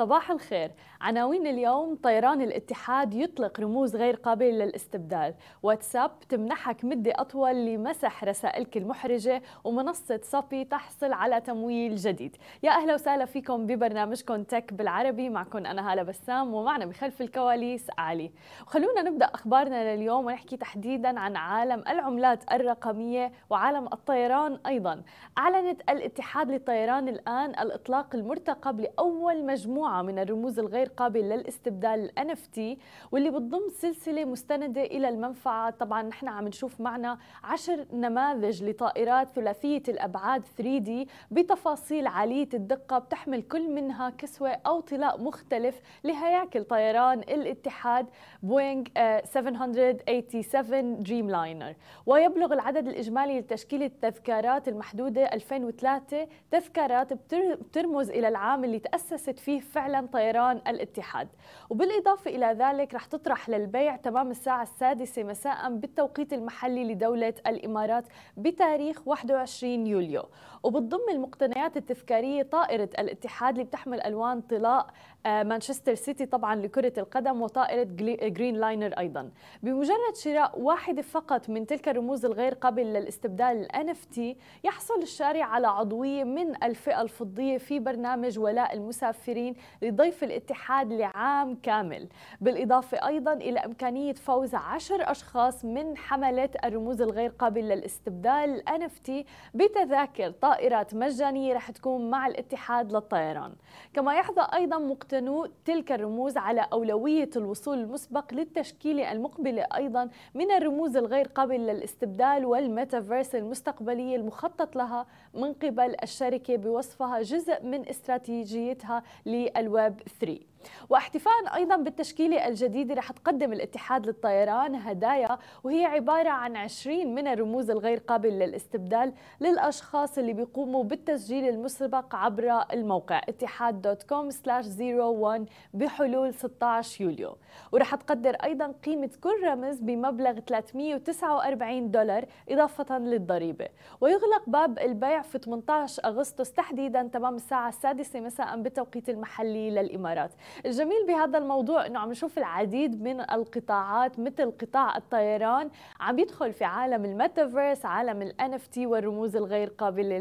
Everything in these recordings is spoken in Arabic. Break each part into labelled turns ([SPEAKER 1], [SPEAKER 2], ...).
[SPEAKER 1] صباح الخير. عناوين اليوم طيران الاتحاد يطلق رموز غير قابلة للاستبدال. واتساب تمنحك مدة أطول لمسح رسائلك المحرجة ومنصة صبي تحصل على تمويل جديد. يا أهلا وسهلا فيكم ببرنامجكم تك بالعربي. معكم أنا هالة بسام ومعنا بخلف الكواليس علي. وخلونا نبدأ أخبارنا لليوم ونحكي تحديدا عن عالم العملات الرقمية وعالم الطيران أيضا. أعلنت الاتحاد للطيران الآن الإطلاق المرتقب لأول مجموعة من الرموز الغير قابل للاستبدال ال NFT واللي بتضم سلسلة مستندة إلى المنفعة. طبعا نحن عم نشوف معنا عشر نماذج لطائرات ثلاثية الأبعاد 3D بتفاصيل عالية الدقة بتحمل كل منها كسوة أو طلاء مختلف لهياكل طيران الاتحاد بوينغ 787 Dreamliner ويبلغ العدد الإجمالي لتشكيل التذكارات المحدودة 2003 تذكارات بترمز إلى العام اللي تأسست فيه فعلا طيران الاتحاد. وبالإضافة إلى ذلك رح تطرح للبيع تمام الساعة السادسة مساء بالتوقيت المحلي لدولة الإمارات بتاريخ 21 يوليو. وبتضم المقتنيات التذكارية طائرة الاتحاد اللي بتحمل ألوان طلاء مانشستر سيتي طبعا لكرة القدم وطائرة Greenliner أيضا. بمجرد شراء واحدة فقط من تلك الرموز الغير قابل للاستبدال ال NFT يحصل الشاري على عضوية من الفئة الفضية في برنامج ولاء المسافرين لضيف الاتحاد لعام كامل. بالإضافة أيضا إلى إمكانية فوز عشر أشخاص من حملة الرموز الغير قابل للاستبدال ال NFT بتذاكر طائرات مجانية رح تكون مع الاتحاد للطيران. كما يحظى أيضا مقتنو تلك الرموز على أولوية الوصول المسبق للتشكيلة المقبلة أيضا من الرموز الغير قابلة للاستبدال والميتافيرس المستقبلية المخطط لها من قبل الشركة بوصفها جزء من استراتيجيتها للويب 3 واحتفاء أيضا بالتشكيلة الجديدة رح تقدم الاتحاد للطيران هدايا وهي عبارة عن 20 من الرموز الغير قابل للاستبدال للأشخاص اللي بيقوموا بالتسجيل المسبق عبر الموقع اتحاد.com/01 بحلول 16 يوليو. ورح تقدر أيضا قيمة كل رمز بمبلغ 349 دولار إضافة للضريبة. ويغلق باب البيع في 18 أغسطس تحديدا تمام الساعة السادسة مساء بالتوقيت المحلي للإمارات. الجميل بهذا الموضوع إنه عم نشوف العديد من القطاعات مثل قطاع الطيران عم يدخل في عالم الميتافيرس عالم ال NFT والرموز الغير قابلة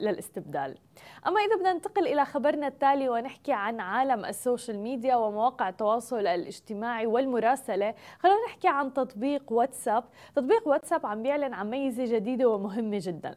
[SPEAKER 1] للاستبدال. أما إذا بدنا ننتقل إلى خبرنا التالي ونحكي عن عالم ال social media ومواقع التواصل الاجتماعي والمراسلة خلينا نحكي عن تطبيق واتساب. تطبيق واتساب عم بيعلن عن ميزة جديدة ومهمة جدا.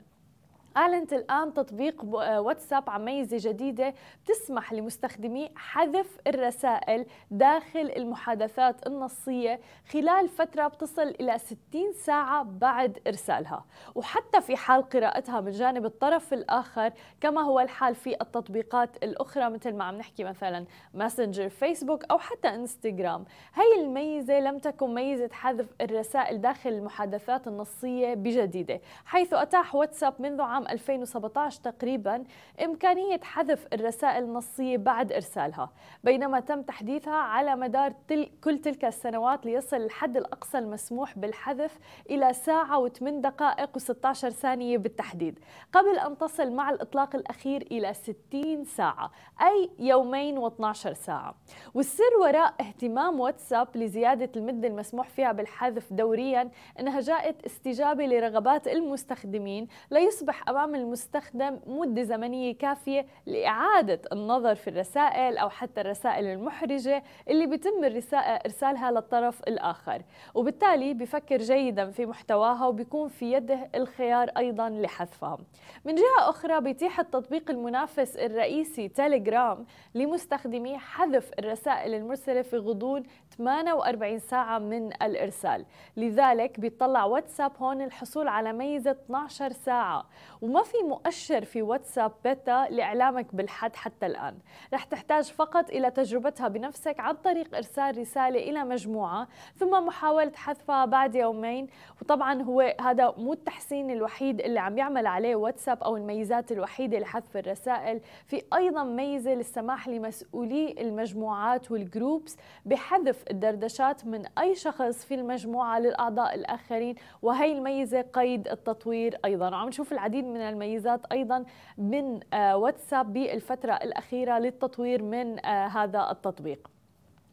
[SPEAKER 1] أعلنت الآن تطبيق واتساب عن ميزة جديدة بتسمح لمستخدمي حذف الرسائل داخل المحادثات النصية خلال فترة بتصل إلى 60 ساعة بعد إرسالها. وحتى في حال قراءتها من جانب الطرف الآخر كما هو الحال في التطبيقات الأخرى مثل ما عم نحكي مثلا ماسنجر فيسبوك أو حتى انستغرام هي الميزة لم تكن ميزة حذف الرسائل داخل المحادثات النصية بجديدة حيث أتاح واتساب منذ عام 2017 تقريبا إمكانية حذف الرسائل النصية بعد إرسالها بينما تم تحديثها على مدار تل كل تلك السنوات ليصل الحد الأقصى المسموح بالحذف إلى ساعة و8 دقائق و16 ثانية بالتحديد قبل أن تصل مع الإطلاق الأخير إلى 60 ساعة أي يومين و12 ساعة. والسر وراء اهتمام واتساب لزيادة المدة المسموح فيها بالحذف دوريا أنها جاءت استجابة لرغبات المستخدمين ليصبح أمام المستخدم مدة زمنية كافية لإعادة النظر في الرسائل أو حتى الرسائل المحرجة اللي بيتم إرسالها للطرف الآخر. وبالتالي بفكر جيدا في محتواها وبيكون في يده الخيار أيضا لحذفها. من جهة أخرى بيتيح التطبيق المنافس الرئيسي تيليجرام لمستخدمي حذف الرسائل المرسلة في غضون 48 ساعة من الإرسال. لذلك بيطلع واتساب هون الحصول على ميزة 12 ساعة. وما في مؤشر في واتساب بيتا لإعلامك بالحد حتى الآن. رح تحتاج فقط إلى تجربتها بنفسك عن طريق إرسال رسالة إلى مجموعة ثم محاولة حذفها بعد يومين. وطبعا هو هذا مو التحسين الوحيد اللي عم يعمل عليه واتساب أو الميزات الوحيدة لحذف الرسائل. في أيضا ميزة للسماح لمسؤولي المجموعات والجروبس بحذف الدردشات من أي شخص في المجموعة للأعضاء الآخرين. وهي الميزة قيد التطوير أيضا. وعم نشوف العديد من الميزات أيضا من آه، واتساب بالفترة الأخيرة للتطوير من آه، هذا التطبيق.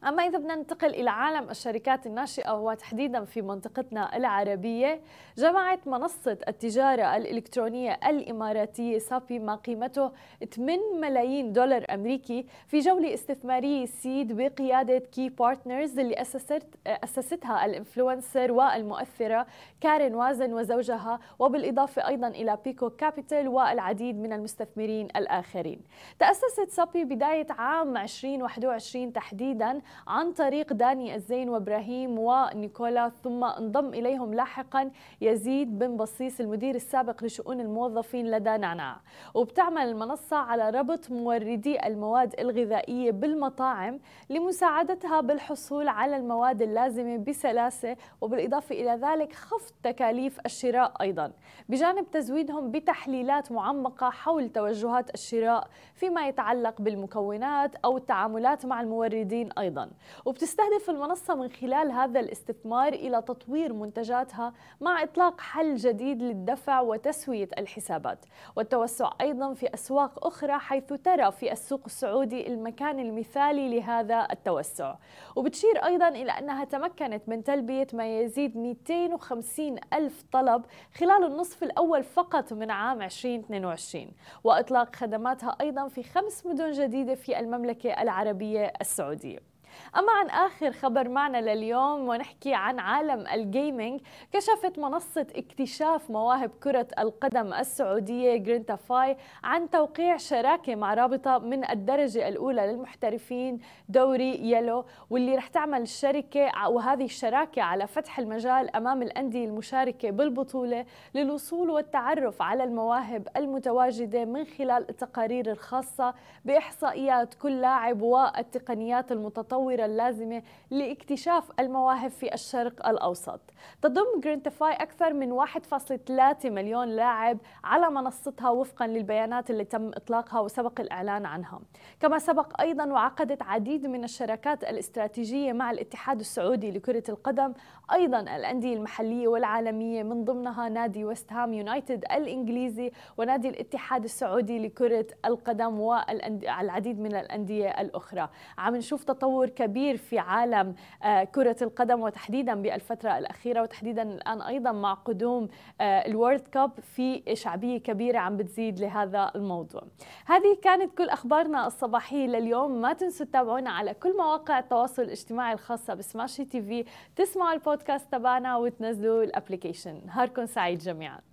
[SPEAKER 1] أما إذا بدنا ننتقل إلى عالم الشركات الناشئة وتحديدا في منطقتنا العربية جمعت منصة التجارة الإلكترونية الإماراتية Supy ما قيمته 8 ملايين دولار أمريكي في جولة استثمارية seed بقيادة K Partners اللي أسست أسستها ال influencer والمؤثرة كارين وازن وزوجها وبالإضافة أيضا إلى BECO Capital والعديد من المستثمرين الآخرين. تأسست Supy بداية عام 2021 تحديدا عن طريق داني الزين وإبراهيم ونيكولا ثم انضم إليهم لاحقا يزيد بن بصيص المدير السابق لشؤون الموظفين لدى نعناع. وبتعمل المنصة على ربط موردي المواد الغذائية بالمطاعم لمساعدتها بالحصول على المواد اللازمة بسلاسة وبالإضافة إلى ذلك خفض تكاليف الشراء أيضا. بجانب تزويدهم بتحليلات معمقة حول توجهات الشراء فيما يتعلق بالمكونات أو التعاملات مع الموردين أيضا. أيضا. وبتستهدف المنصة من خلال هذا الاستثمار إلى تطوير منتجاتها مع إطلاق حل جديد للدفع وتسوية الحسابات. والتوسع أيضا في أسواق أخرى حيث ترى في السوق السعودي المكان المثالي لهذا التوسع. وبتشير أيضا إلى أنها تمكنت من تلبية ما يزيد 250 ألف طلب خلال النصف الأول فقط من عام 2022 وإطلاق خدماتها أيضا في خمس مدن جديدة في المملكة العربية السعودية. أما عن آخر خبر معنا لليوم ونحكي عن عالم ال gaming كشفت منصة اكتشاف مواهب كرة القدم السعودية جرينتافاي عن توقيع شراكة مع رابطة من الدرجة الأولى للمحترفين دوري يلو واللي رح تعمل الشركة وهذه الشراكة على فتح المجال أمام الأندية المشاركة بالبطولة للوصول والتعرف على المواهب المتواجدة من خلال التقارير الخاصة بإحصائيات كل لاعب والتقنيات المتطورة المتطورة اللازمة لاكتشاف المواهب في الشرق الأوسط. تضم جرينتيفاي أكثر من 1.3 مليون لاعب على منصتها وفقا للبيانات اللي تم إطلاقها وسبق الإعلان عنها. كما سبق أيضا وعقدت عديد من الشراكات الاستراتيجية مع الاتحاد السعودي لكرة القدم أيضا الأندية المحلية والعالمية من ضمنها نادي ويست هام يونايتد الإنجليزي ونادي الاتحاد السعودي لكرة القدم والعديد من الأندية الأخرى. عم نشوف تطور كبير في عالم آه، كرة القدم وتحديدا بالفترة الأخيرة وتحديدا الآن أيضا مع قدوم آه، الورد كاب في شعبية كبيرة عم بتزيد لهذا الموضوع. هذه كانت كل أخبارنا الصباحية لليوم. ما تنسوا تتابعونا على كل مواقع التواصل الاجتماعي الخاصة ب Smashi TV. تسمعوا البودكاست تبعنا وتنزلوا ال application. نهاركم سعيد جميعاً.